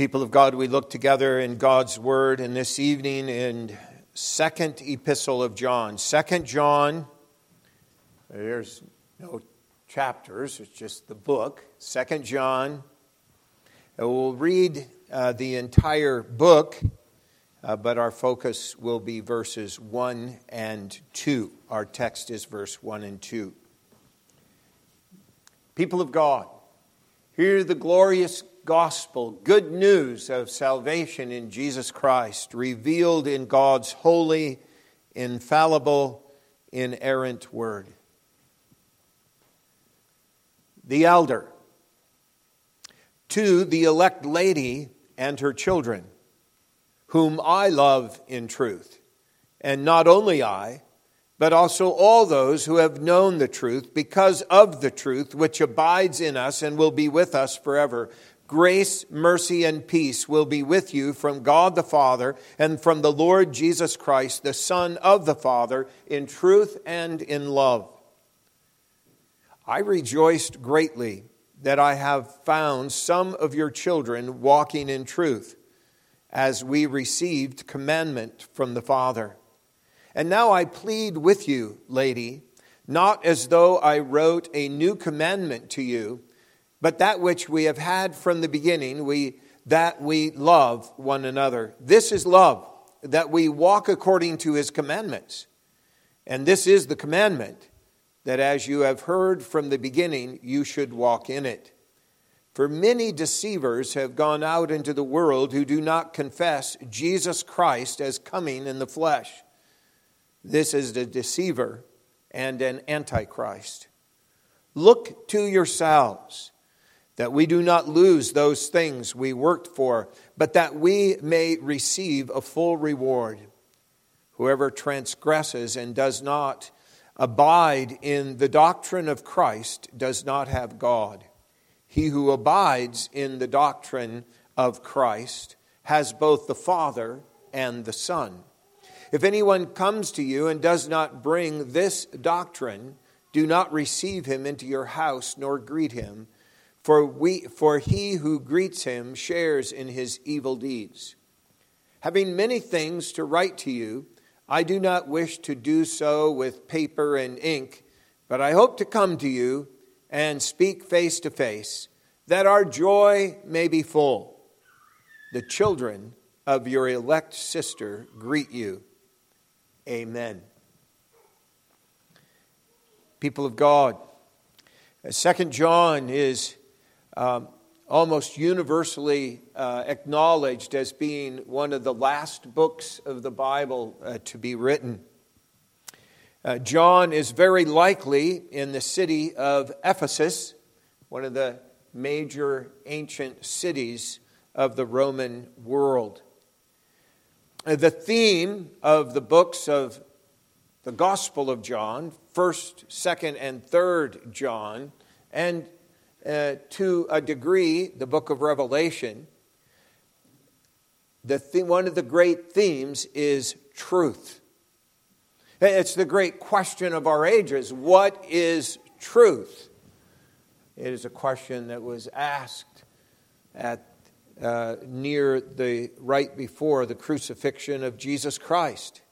People of God, we look together in God's Word, and this evening in Second Epistle of John. Second John, there's no chapters, it's just the book. Second John. We'll read uh, the entire book, uh, but our focus will be verses 1 and 2. Our text is verse 1 and 2. People of God, hear the glorious gospel, good news of salvation in Jesus Christ, revealed in God's holy, infallible, inerrant word. The elder. To the elect lady and her children, whom I love in truth, and not only I, but also all those who have known the truth because of the truth which abides in us and will be with us forever. Grace, mercy, and peace will be with you from God the Father and from the Lord Jesus Christ, the Son of the Father, in truth and in love. I rejoiced greatly that I have found some of your children walking in truth, as we received commandment from the Father. And now I plead with you, lady, not as though I wrote a new commandment to you but that which we have had from the beginning, we, that we love one another. This is love, that we walk according to his commandments. And this is the commandment that as you have heard from the beginning, you should walk in it. For many deceivers have gone out into the world who do not confess Jesus Christ as coming in the flesh. This is the deceiver and an antichrist. Look to yourselves that we do not lose those things we worked for, but that we may receive a full reward. Whoever transgresses and does not abide in the doctrine of Christ does not have God. He who abides in the doctrine of Christ has both the Father and the Son. If anyone comes to you and does not bring this doctrine, do not receive him into your house nor greet him for, we, for he who greets him shares in his evil deeds. Having many things to write to you, I do not wish to do so with paper and ink, but I hope to come to you and speak face to face, that our joy may be full. The children of your elect sister greet you. Amen. People of God, Second John is um, almost universally uh, acknowledged as being one of the last books of the Bible uh, to be written. Uh, John is very likely in the city of Ephesus, one of the major ancient cities of the Roman world. Uh, the theme of the books of the Gospel of John, 1st, 2nd, and 3rd John, and uh, to a degree, the book of Revelation, the th- one of the great themes is truth. It's the great question of our ages what is truth? It is a question that was asked at uh, near the right before the crucifixion of Jesus Christ.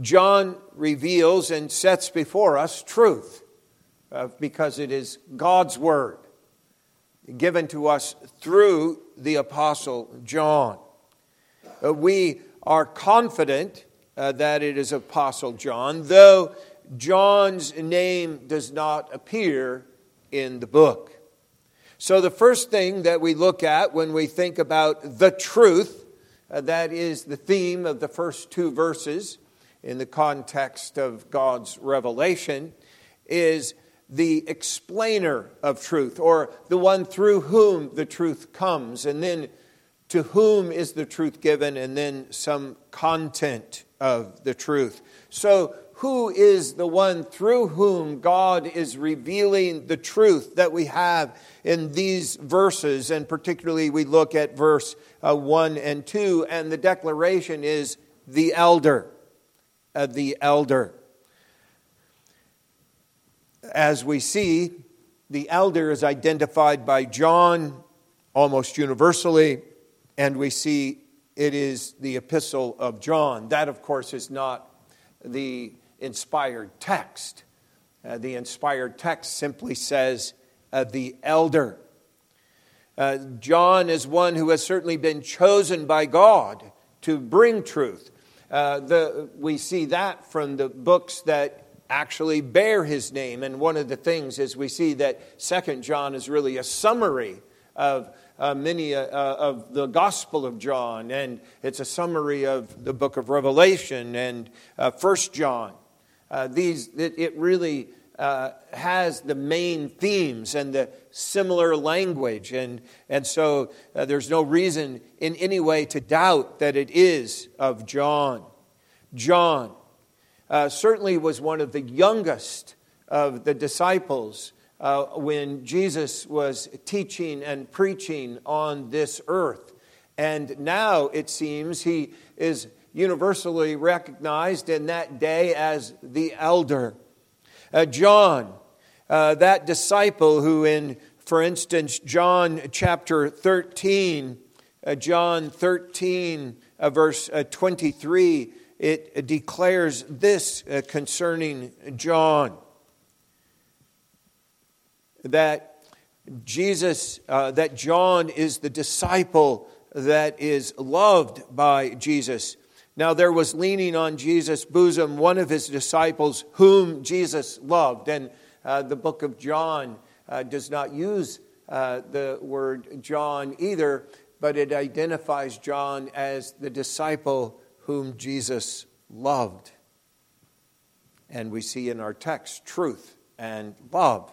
John reveals and sets before us truth uh, because it is God's Word given to us through the Apostle John. Uh, we are confident uh, that it is Apostle John, though John's name does not appear in the book. So, the first thing that we look at when we think about the truth, uh, that is the theme of the first two verses in the context of God's revelation, is the explainer of truth, or the one through whom the truth comes, and then to whom is the truth given, and then some content of the truth. So, who is the one through whom God is revealing the truth that we have in these verses? And particularly, we look at verse uh, 1 and 2, and the declaration is the elder. Uh, the elder as we see, the elder is identified by John almost universally and we see it is the epistle of John. That, of course, is not the inspired text. Uh, the inspired text simply says, uh, the elder. Uh, John is one who has certainly been chosen by God to bring truth. Uh, the, we see that from the books that actually bear his name. And one of the things is we see that Second John is really a summary of uh, many uh, uh, of the Gospel of John, and it's a summary of the book of Revelation and uh, First John. Uh, these it, it really has the main themes and the similar language, and and so there's no reason in any way to doubt that it is of John. John certainly was one of the youngest of the disciples uh, when Jesus was teaching and preaching on this earth. And now it seems he is universally recognized in that day as the elder. Uh, John, uh, that disciple who, in, for instance, John chapter 13, uh, John 13, uh, verse uh, 23, it declares this concerning John that Jesus, uh, that John is the disciple that is loved by Jesus. Now, there was leaning on Jesus' bosom one of his disciples whom Jesus loved. And uh, the book of John uh, does not use uh, the word John either, but it identifies John as the disciple whom Jesus loved. And we see in our text truth and love.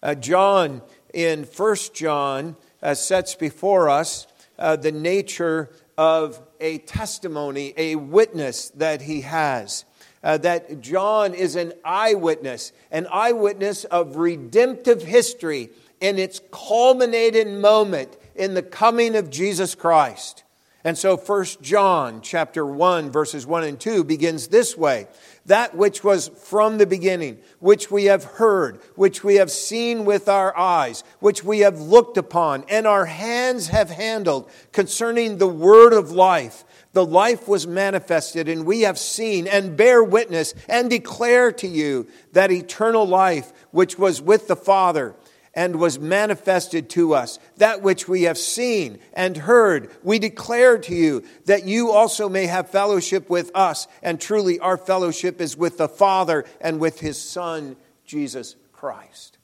Uh, John, in 1 John, uh, sets before us uh, the nature of a testimony, a witness that he has. Uh, that John is an eyewitness, an eyewitness of redemptive history in its culminating moment in the coming of Jesus Christ. And so 1 John chapter 1 verses 1 and 2 begins this way that which was from the beginning, which we have heard, which we have seen with our eyes, which we have looked upon, and our hands have handled concerning the word of life. The life was manifested, and we have seen and bear witness and declare to you that eternal life which was with the Father and was manifested to us. That which we have seen and heard, we declare to you that you also may have fellowship with us. And truly, our fellowship is with the Father and with his Son, Jesus Christ.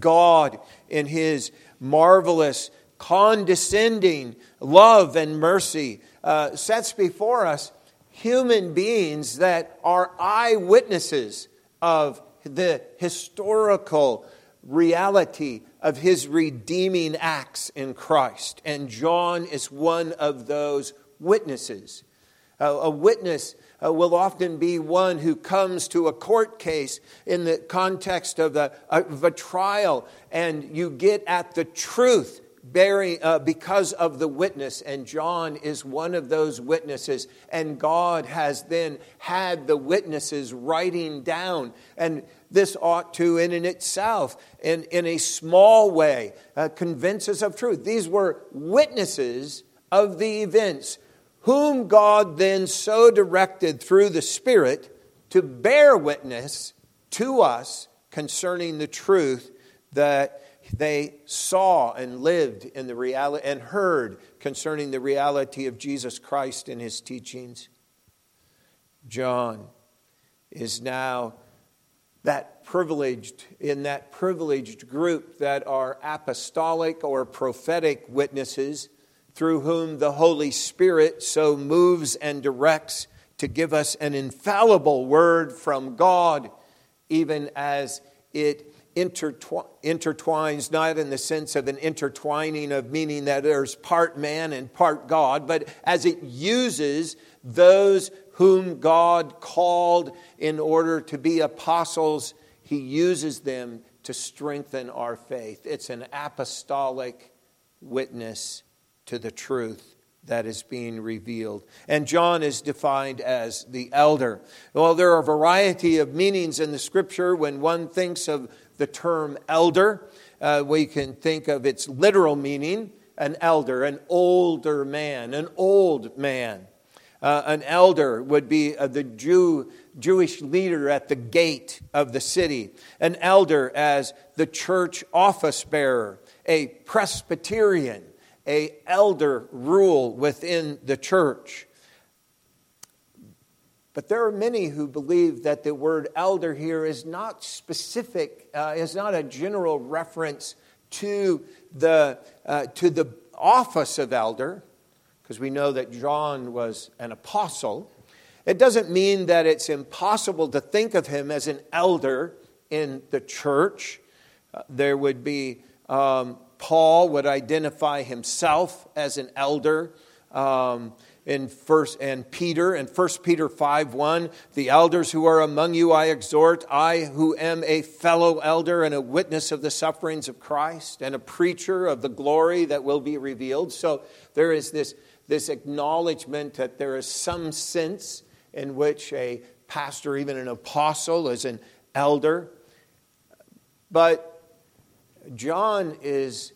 God, in his marvelous, condescending love and mercy, uh, sets before us human beings that are eyewitnesses of the historical reality of his redeeming acts in Christ. And John is one of those witnesses. Uh, a witness uh, will often be one who comes to a court case in the context of a, of a trial, and you get at the truth bearing, uh, because of the witness. And John is one of those witnesses. And God has then had the witnesses writing down. And this ought to, in, in itself, in, in a small way, uh, convince us of truth. These were witnesses of the events, whom God then so directed through the Spirit to bear witness to us concerning the truth that they saw and lived in the reality and heard concerning the reality of Jesus Christ and his teachings. John is now that privileged in that privileged group that are apostolic or prophetic witnesses through whom the Holy Spirit so moves and directs to give us an infallible word from God, even as it intertwines, not in the sense of an intertwining of meaning that there's part man and part God, but as it uses those whom God called in order to be apostles, he uses them to strengthen our faith. It's an apostolic witness to the truth that is being revealed. And John is defined as the elder. Well, there are a variety of meanings in the scripture when one thinks of the term elder. Uh, we can think of its literal meaning, an elder, an older man, an old man. Uh, an elder would be uh, the Jew, Jewish leader at the gate of the city, an elder as the church office bearer, a Presbyterian, a elder rule within the church. But there are many who believe that the word elder here is not specific, uh, is not a general reference to the, uh, to the office of elder, because we know that John was an apostle. It doesn't mean that it's impossible to think of him as an elder in the church. Uh, there would be, um, Paul would identify himself as an elder. Um, in first and Peter in 1 Peter 5 1, the elders who are among you I exhort, I who am a fellow elder and a witness of the sufferings of Christ and a preacher of the glory that will be revealed. So there is this, this acknowledgement that there is some sense in which a pastor, even an apostle, is an elder. But John is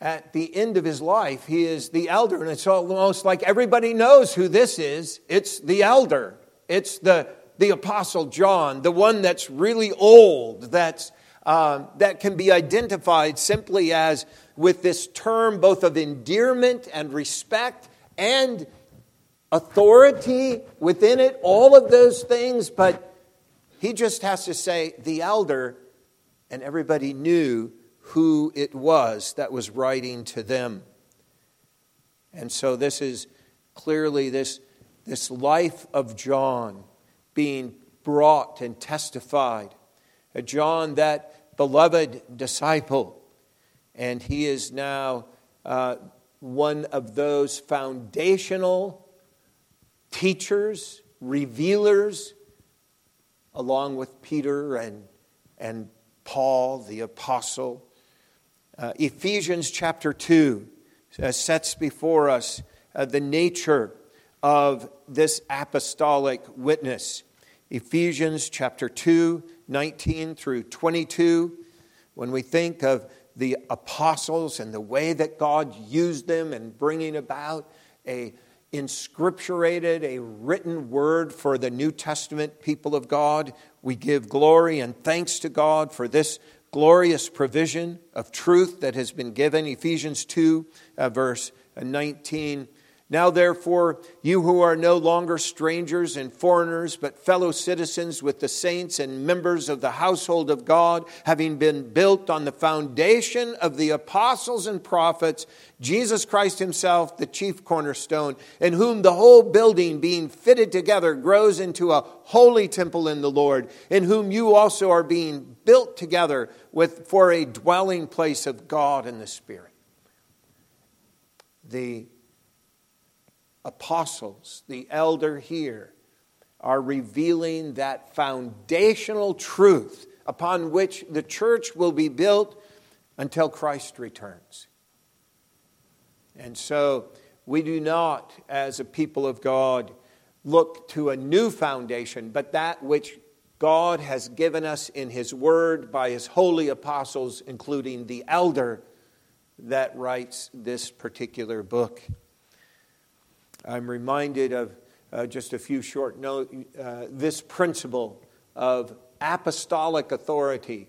at the end of his life, he is the elder. And it's almost like everybody knows who this is. It's the elder, it's the, the Apostle John, the one that's really old, that's, uh, that can be identified simply as with this term both of endearment and respect and authority within it, all of those things. But he just has to say, the elder, and everybody knew who it was that was writing to them. And so this is clearly this, this life of John being brought and testified. A John, that beloved disciple, and he is now uh, one of those foundational teachers, revealers, along with Peter and, and Paul, the apostle. Uh, Ephesians chapter 2 uh, sets before us uh, the nature of this apostolic witness. Ephesians chapter 2, 19 through 22. When we think of the apostles and the way that God used them in bringing about a inscripturated, a written word for the New Testament people of God, we give glory and thanks to God for this glorious provision of truth that has been given. Ephesians 2, uh, verse 19. Now, therefore, you who are no longer strangers and foreigners, but fellow citizens with the saints and members of the household of God, having been built on the foundation of the apostles and prophets, Jesus Christ Himself, the chief cornerstone, in whom the whole building, being fitted together, grows into a holy temple in the Lord, in whom you also are being built together with, for a dwelling place of God in the Spirit. The apostles, the elder here, are revealing that foundational truth upon which the church will be built until Christ returns. And so we do not, as a people of God, look to a new foundation, but that which God has given us in His Word by His holy apostles, including the elder that writes this particular book. I'm reminded of uh, just a few short notes uh, this principle of apostolic authority,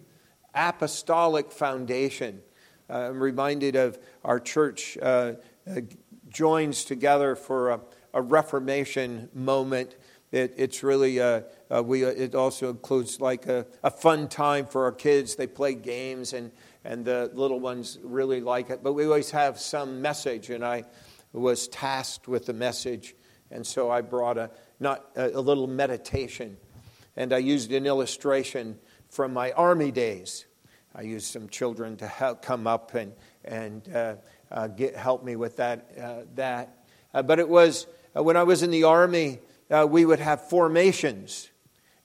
apostolic foundation. Uh, I'm reminded of our church uh, uh, joins together for a, a Reformation moment. It, it's really uh, we. It also includes like a, a fun time for our kids. They play games and and the little ones really like it. But we always have some message, and I was tasked with the message, and so I brought a not a, a little meditation, and I used an illustration from my army days. I used some children to help come up and and uh, uh, get, help me with that. Uh, that, uh, but it was uh, when I was in the army, uh, we would have formations,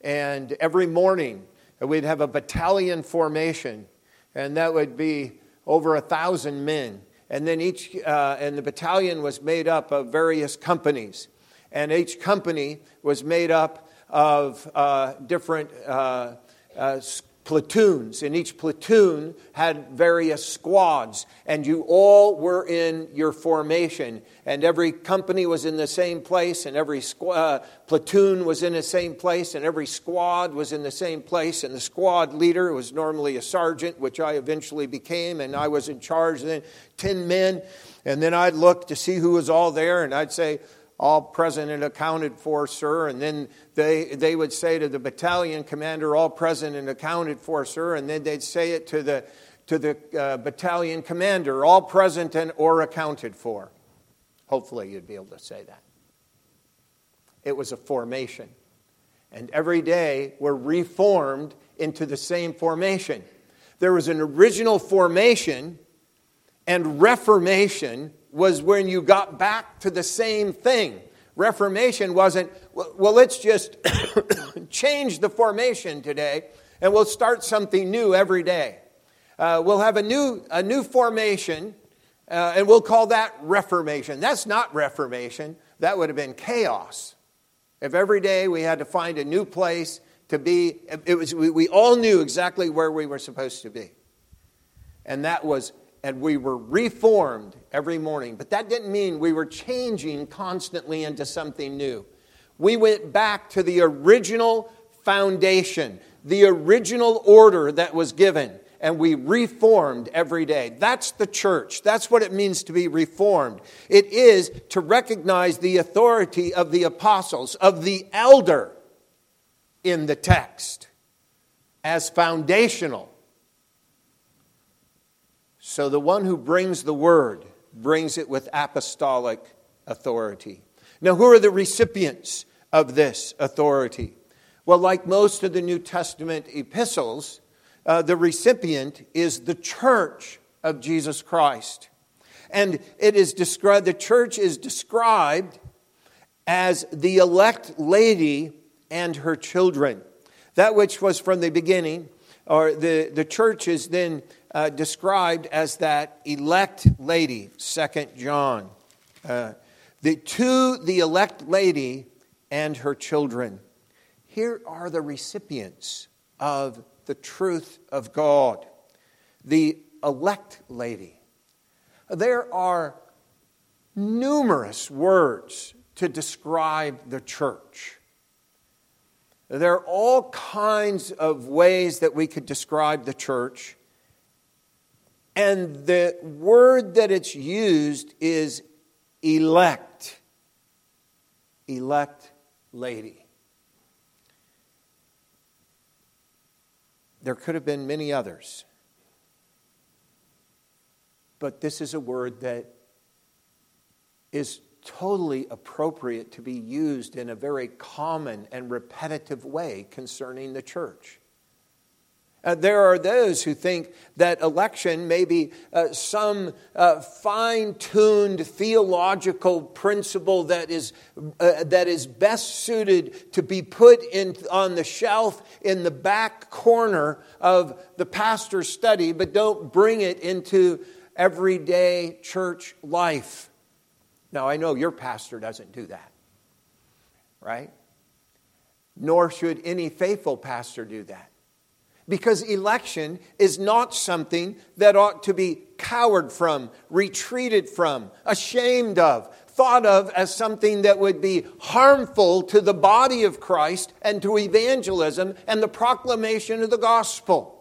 and every morning we'd have a battalion formation, and that would be over a thousand men and then each uh, and the battalion was made up of various companies. And each company was made up of uh, different uh, uh platoons, and each platoon had various squads, and you all were in your formation, and every company was in the same place, and every squ- uh, platoon was in the same place, and every squad was in the same place, and the squad leader was normally a sergeant, which I eventually became, and I was in charge then 10 men, and then I'd look to see who was all there, and I'd say, all present and accounted for, sir. And then they, they would say to the battalion commander, all present and accounted for, sir. And then they'd say it to the, to the uh, battalion commander, all present and or accounted for. Hopefully, you'd be able to say that. It was a formation. And every day, we're reformed into the same formation. There was an original formation and reformation was when you got back to the same thing. Reformation wasn't, well, let's just change the formation today and we'll start something new every day. Uh, we'll have a new, a new formation uh, and we'll call that reformation. That's not reformation, that would have been chaos. If every day we had to find a new place to be, it was, we, we all knew exactly where we were supposed to be. And that was and we were reformed every morning. But that didn't mean we were changing constantly into something new. We went back to the original foundation, the original order that was given, and we reformed every day. That's the church. That's what it means to be reformed. It is to recognize the authority of the apostles, of the elder in the text as foundational so the one who brings the word brings it with apostolic authority. Now, who are the recipients of this authority? Well, like most of the New Testament epistles, uh, the recipient is the church of Jesus Christ. And it is described, the church is described as the elect lady and her children. That which was from the beginning, or the, the church is then uh, described as that elect lady, Second John. Uh, the, to the elect lady and her children. Here are the recipients of the truth of God. The elect lady. There are numerous words to describe the church. There are all kinds of ways that we could describe the church. And the word that it's used is elect. Elect lady. There could have been many others. But this is a word that is totally appropriate to be used in a very common and repetitive way concerning the church. Uh, there are those who think that election may be uh, some uh, fine tuned theological principle that is, uh, that is best suited to be put in, on the shelf in the back corner of the pastor's study, but don't bring it into everyday church life. Now, I know your pastor doesn't do that, right? Nor should any faithful pastor do that because election is not something that ought to be cowered from, retreated from, ashamed of, thought of as something that would be harmful to the body of Christ and to evangelism and the proclamation of the gospel.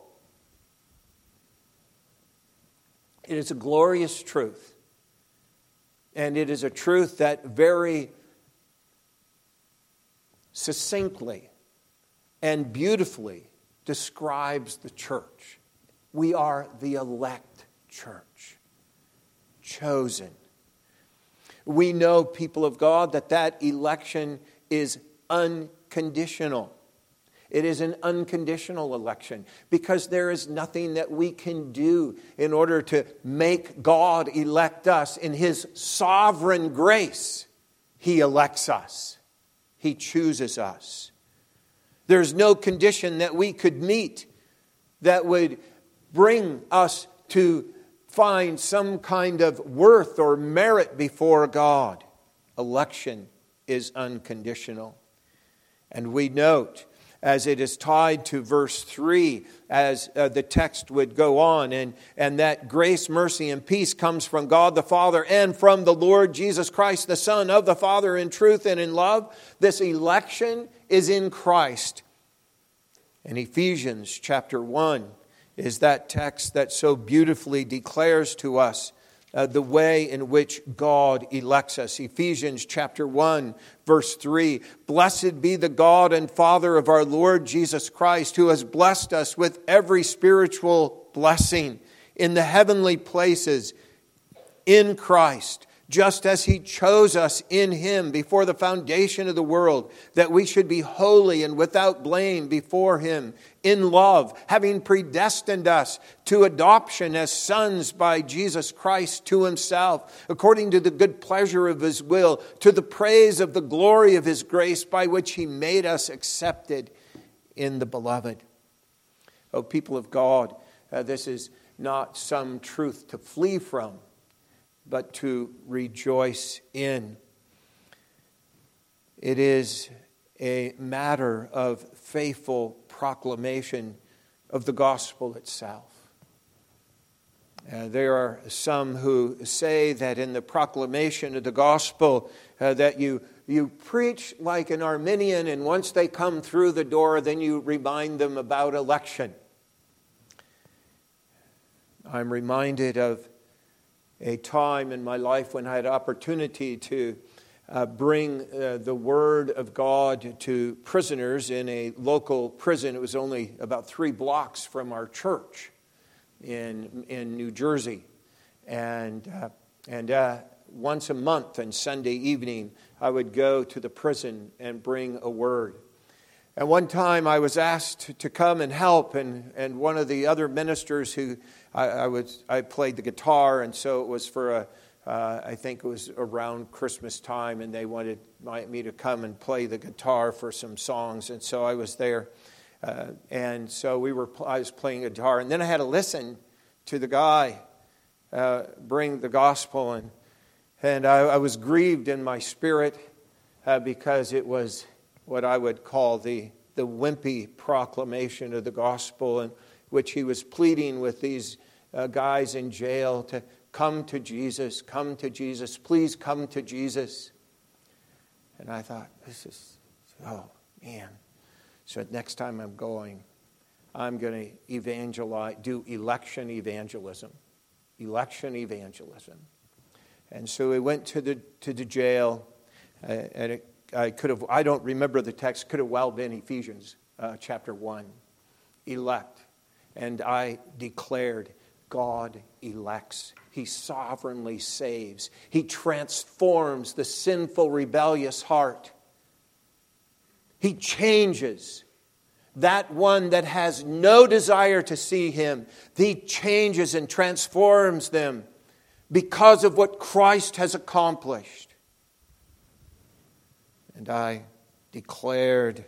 It is a glorious truth. And it is a truth that very succinctly and beautifully describes the church. We are the elect church, chosen. We know, people of God, that that election is unconditional. It is an unconditional election because there is nothing that we can do in order to make God elect us. In His sovereign grace, He elects us, He chooses us. There's no condition that we could meet that would bring us to find some kind of worth or merit before God. Election is unconditional. And we note as it is tied to verse 3 as uh, the text would go on, and, and that grace, mercy, and peace comes from God the Father and from the Lord Jesus Christ, the Son of the Father, in truth and in love. This election is in Christ. And Ephesians chapter 1 is that text that so beautifully declares to us uh, the way in which God elects us. Ephesians chapter 1, verse 3 Blessed be the God and Father of our Lord Jesus Christ, who has blessed us with every spiritual blessing in the heavenly places in Christ just as he chose us in him before the foundation of the world, that we should be holy and without blame before him in love, having predestined us to adoption as sons by Jesus Christ to himself, according to the good pleasure of his will, to the praise of the glory of his grace by which he made us accepted in the beloved. Oh, people of God, uh, this is not some truth to flee from but to rejoice in. It is a matter of faithful proclamation of the gospel itself. Uh, there are some who say that in the proclamation of the gospel uh, that you, you preach like an Arminian, and once they come through the door, then you remind them about election. I'm reminded of a time in my life when I had opportunity to uh, bring uh, the word of God to prisoners in a local prison. It was only about three blocks from our church in, in New Jersey. And, uh, and uh, once a month on Sunday evening, I would go to the prison and bring a word. And one time I was asked to come and help, and, and one of the other ministers who I, I, was, I played the guitar, and so it was for a, uh, I think it was around Christmas time, and they wanted my, me to come and play the guitar for some songs, and so I was there. Uh, and so we were, I was playing guitar, and then I had to listen to the guy uh, bring the gospel, and, and I, I was grieved in my spirit uh, because it was what I would call the, the wimpy proclamation of the gospel, in which he was pleading with these uh, guys in jail to come to Jesus, come to Jesus, please come to Jesus. And I thought, this is, oh man. So next time I'm going, I'm going to evangelize, do election evangelism. Election evangelism. And so we went to the, to the jail, uh, and it, I could have, I don't remember the text, could have well been Ephesians uh, chapter 1. Elect. And I declared, God elects. He sovereignly saves. He transforms the sinful, rebellious heart. He changes that one that has no desire to see Him. He changes and transforms them because of what Christ has accomplished. And I declared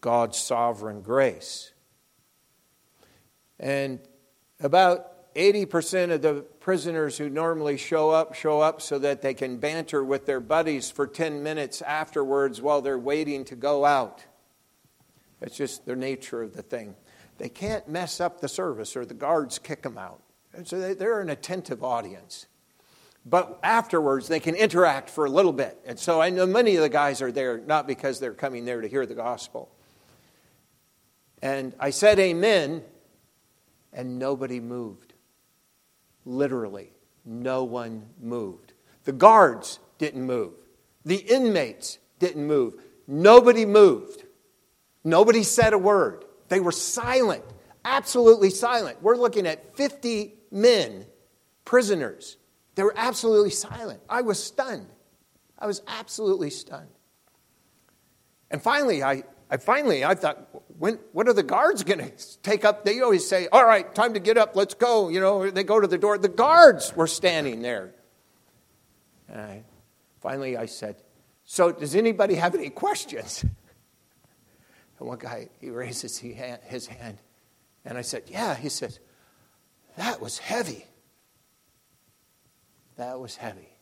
God's sovereign grace. And about 80% of the prisoners who normally show up show up so that they can banter with their buddies for 10 minutes afterwards while they're waiting to go out. It's just the nature of the thing. They can't mess up the service or the guards kick them out. So they're an attentive audience. But afterwards, they can interact for a little bit. And so I know many of the guys are there not because they're coming there to hear the gospel. And I said amen, and nobody moved. Literally, no one moved. The guards didn't move. The inmates didn't move. Nobody moved. Nobody said a word. They were silent, absolutely silent. We're looking at 50 men, prisoners. They were absolutely silent. I was stunned. I was absolutely stunned. And finally, I, I finally, I thought, when, what are the guards going to take up? They always say, all right, time to get up, let's go. You know, they go to the door. The guards were standing there. And I, finally, I said, so does anybody have any questions? And one guy, he raises his hand. And I said, yeah. He says, that was heavy. That was heavy.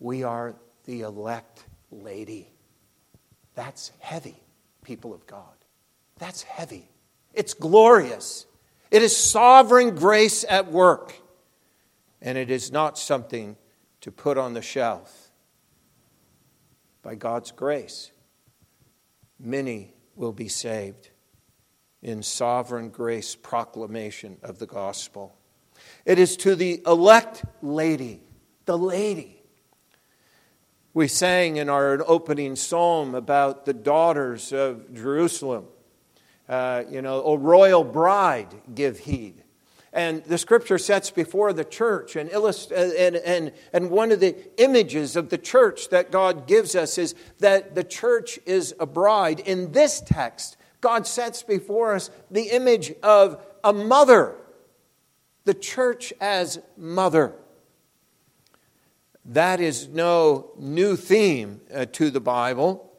We are the elect lady. That's heavy. people of God. That's heavy. It's glorious. It is sovereign grace at work. And it is not something to put on the shelf. By God's grace, many will be saved in sovereign grace proclamation of the gospel. It is to the elect lady, the lady. We sang in our opening psalm about the daughters of Jerusalem. Uh, you know, O royal bride, give heed. And the scripture sets before the church and, illust- and, and, and one of the images of the church that God gives us is that the church is a bride. In this text, God sets before us the image of a mother, the church as mother. That is no new theme uh, to the Bible.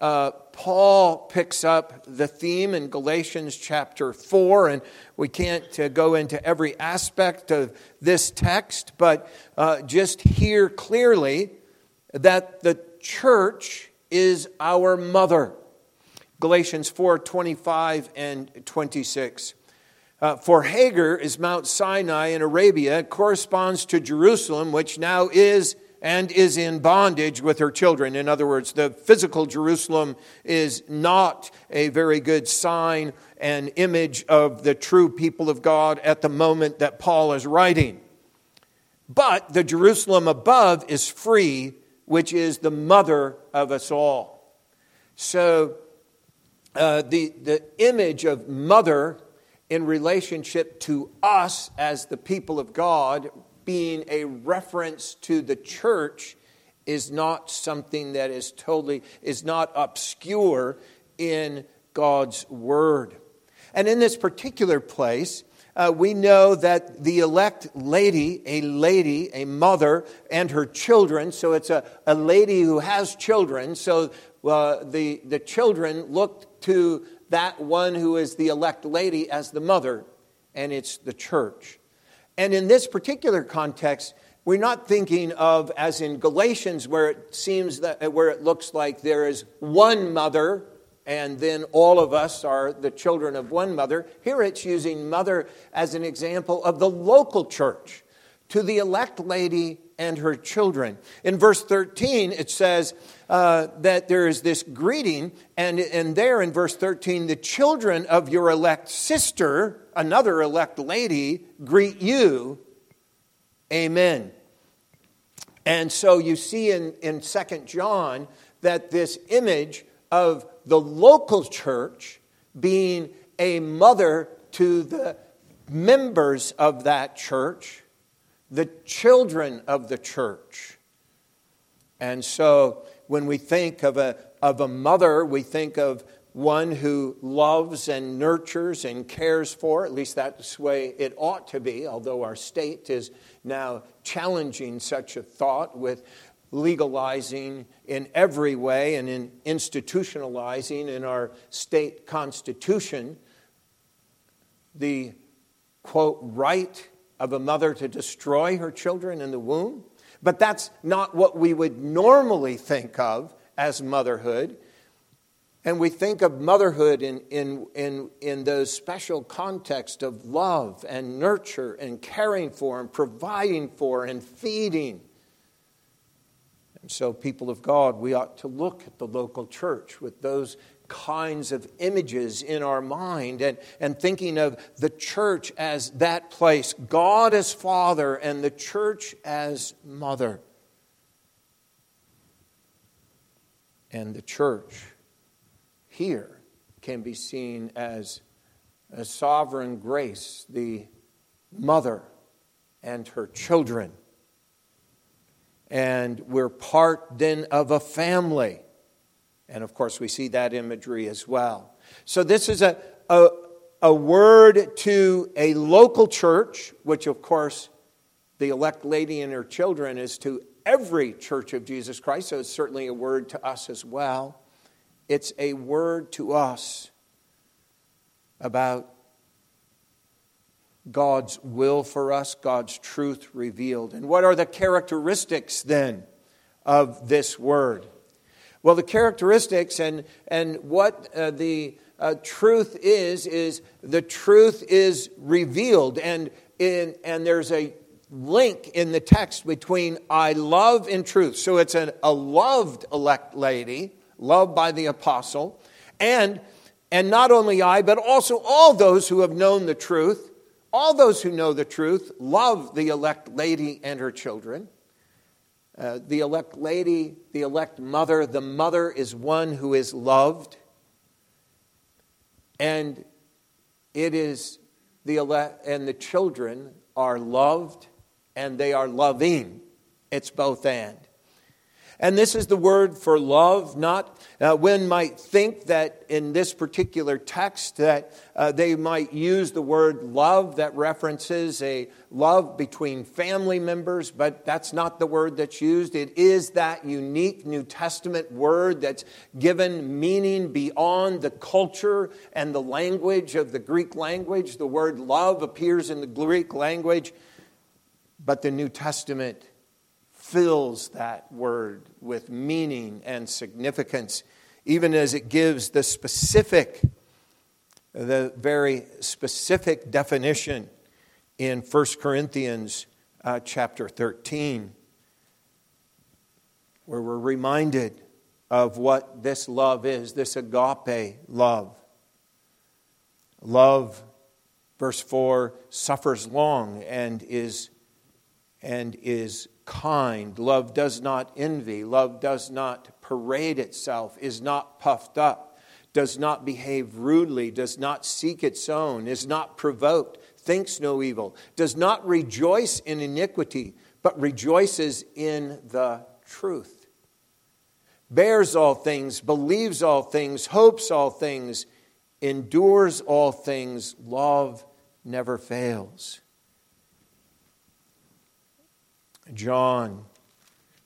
Uh, Paul picks up the theme in Galatians chapter 4, and we can't uh, go into every aspect of this text, but uh, just hear clearly that the church is our mother. Galatians 4 25 and 26. Uh, for Hagar is Mount Sinai in Arabia, it corresponds to Jerusalem, which now is and is in bondage with her children. In other words, the physical Jerusalem is not a very good sign and image of the true people of God at the moment that Paul is writing. But the Jerusalem above is free, which is the mother of us all. So, uh, the, the image of mother in relationship to us as the people of God being a reference to the church is not something that is totally, is not obscure in God's word. And in this particular place, uh, we know that the elect lady, a lady, a mother, and her children, so it's a, a lady who has children, so uh, the, the children look to that one who is the elect lady as the mother, and it's the church. And in this particular context, we're not thinking of as in Galatians, where it seems that where it looks like there is one mother and then all of us are the children of one mother. Here it's using mother as an example of the local church to the elect lady and her children. In verse 13, it says uh, that there is this greeting, and, and there in verse 13, the children of your elect sister, another elect lady, greet you. Amen. And so you see in, in 2 John that this image of the local church being a mother to the members of that church the children of the church. And so when we think of a, of a mother, we think of one who loves and nurtures and cares for, at least that's the way it ought to be, although our state is now challenging such a thought with legalizing in every way and in institutionalizing in our state constitution the quote right of a mother to destroy her children in the womb. But that's not what we would normally think of as motherhood. And we think of motherhood in, in, in, in those special contexts of love and nurture and caring for and providing for and feeding. And so, people of God, we ought to look at the local church with those kinds of images in our mind and, and thinking of the church as that place, God as Father, and the church as Mother. And the church here can be seen as a sovereign grace, the mother and her children. And we're part then of a family. And of course, we see that imagery as well. So, this is a, a, a word to a local church, which, of course, the elect lady and her children is to every church of Jesus Christ. So, it's certainly a word to us as well. It's a word to us about God's will for us, God's truth revealed. And what are the characteristics then of this word? Well, the characteristics and, and what uh, the uh, truth is, is the truth is revealed. And, in, and there's a link in the text between I love and truth. So it's an, a loved elect lady, loved by the apostle, and, and not only I, but also all those who have known the truth. All those who know the truth love the elect lady and her children. Uh, the elect lady, the elect mother, the mother is one who is loved. And it is the elect, and the children are loved and they are loving. It's both and. And this is the word for love, not uh, one might think that in this particular text that uh, they might use the word love that references a love between family members, but that's not the word that's used. It is that unique New Testament word that's given meaning beyond the culture and the language of the Greek language. The word love appears in the Greek language, but the New Testament fills that word with meaning and significance, even as it gives the specific, the very specific definition in 1 Corinthians uh, chapter 13, where we're reminded of what this love is this agape love. Love, verse 4, suffers long and is, and is kind. Love does not envy. Love does not parade itself, is not puffed up, does not behave rudely, does not seek its own, is not provoked, thinks no evil, does not rejoice in iniquity, but rejoices in the truth. Bears all things, believes all things, hopes all things, endures all things. Love never fails. John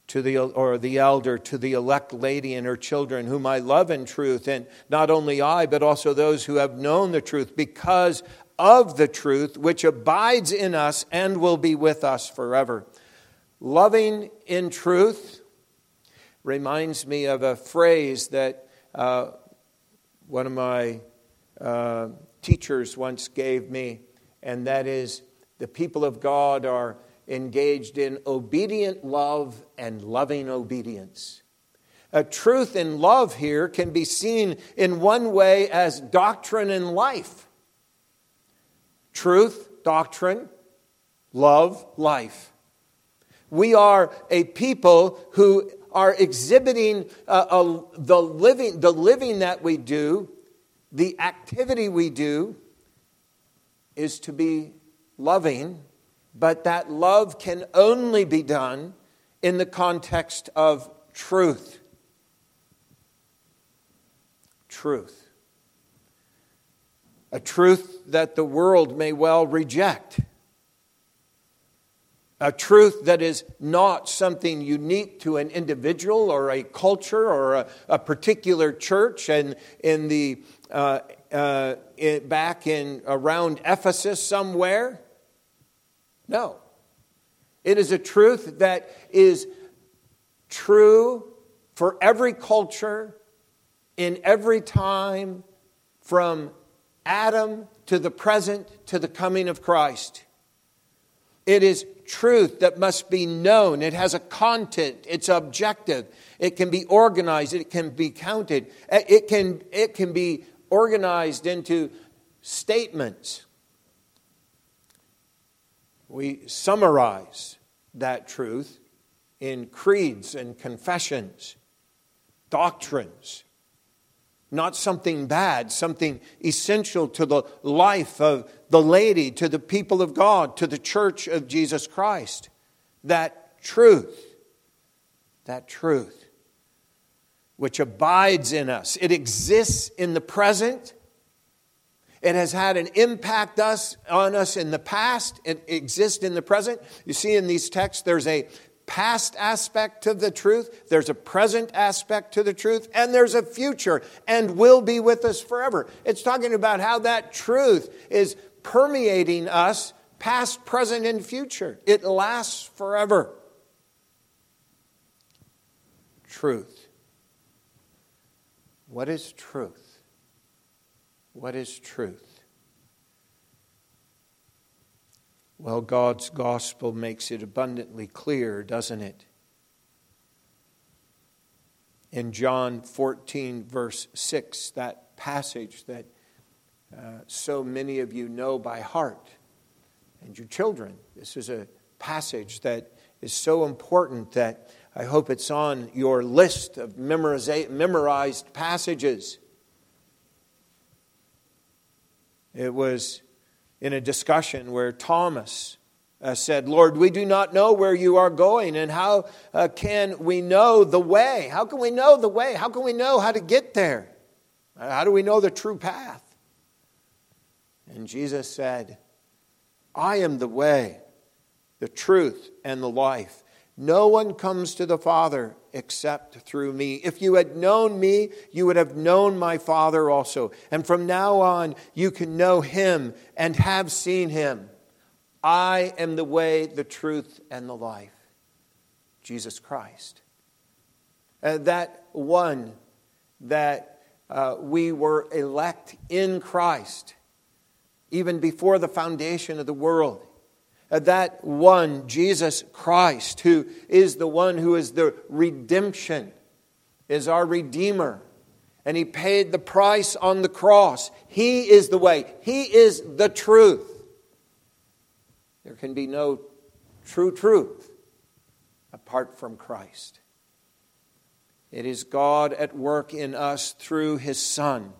to the or the elder to the elect lady and her children whom I love in truth and not only I but also those who have known the truth because of the truth which abides in us and will be with us forever. Loving in truth reminds me of a phrase that uh, one of my uh, teachers once gave me and that is the people of God are engaged in obedient love and loving obedience. A truth in love here can be seen in one way as doctrine and life. Truth, doctrine, love, life. We are a people who are exhibiting uh, a, the, living, the living that we do, the activity we do, is to be loving but that love can only be done in the context of truth. Truth. A truth that the world may well reject. A truth that is not something unique to an individual or a culture or a, a particular church. And in the uh, uh, back in around Ephesus somewhere, no. It is a truth that is true for every culture, in every time, from Adam to the present to the coming of Christ. It is truth that must be known. It has a content, it's objective, it can be organized, it can be counted, it can, it can be organized into statements we summarize that truth in creeds and confessions, doctrines. Not something bad, something essential to the life of the lady, to the people of God, to the church of Jesus Christ. That truth, that truth, which abides in us. It exists in the present it has had an impact us, on us in the past. It exists in the present. You see in these texts, there's a past aspect to the truth, there's a present aspect to the truth, and there's a future and will be with us forever. It's talking about how that truth is permeating us past, present, and future. It lasts forever. Truth. What is truth? What is truth? Well, God's gospel makes it abundantly clear, doesn't it? In John 14, verse 6, that passage that uh, so many of you know by heart, and your children, this is a passage that is so important that I hope it's on your list of memorized passages. It was in a discussion where Thomas uh, said, Lord, we do not know where you are going, and how uh, can we know the way? How can we know the way? How can we know how to get there? Uh, how do we know the true path? And Jesus said, I am the way, the truth, and the life. No one comes to the Father except through me. If you had known me, you would have known my Father also. And from now on, you can know him and have seen him. I am the way, the truth, and the life. Jesus Christ. Uh, that one that uh, we were elect in Christ, even before the foundation of the world. Uh, that one, Jesus Christ, who is the one who is the redemption, is our Redeemer. And He paid the price on the cross. He is the way, He is the truth. There can be no true truth apart from Christ. It is God at work in us through His Son.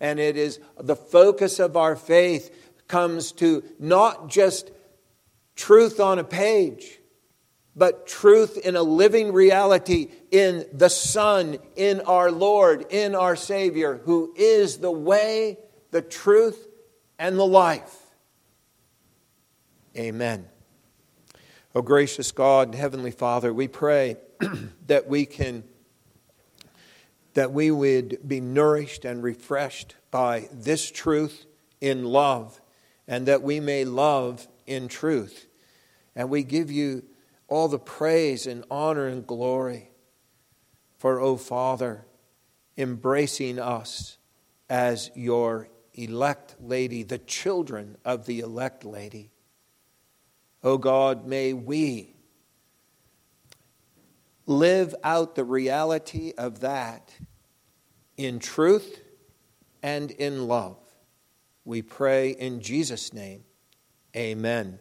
And it is the focus of our faith comes to not just truth on a page, but truth in a living reality in the Son, in our Lord, in our Savior, who is the way, the truth, and the life. Amen. Oh, gracious God, Heavenly Father, we pray that we can that we would be nourished and refreshed by this truth in love, and that we may love in truth. And we give you all the praise and honor and glory for, O oh Father, embracing us as your elect lady, the children of the elect lady. O oh God, may we live out the reality of that in truth and in love. We pray in Jesus' name. Amen.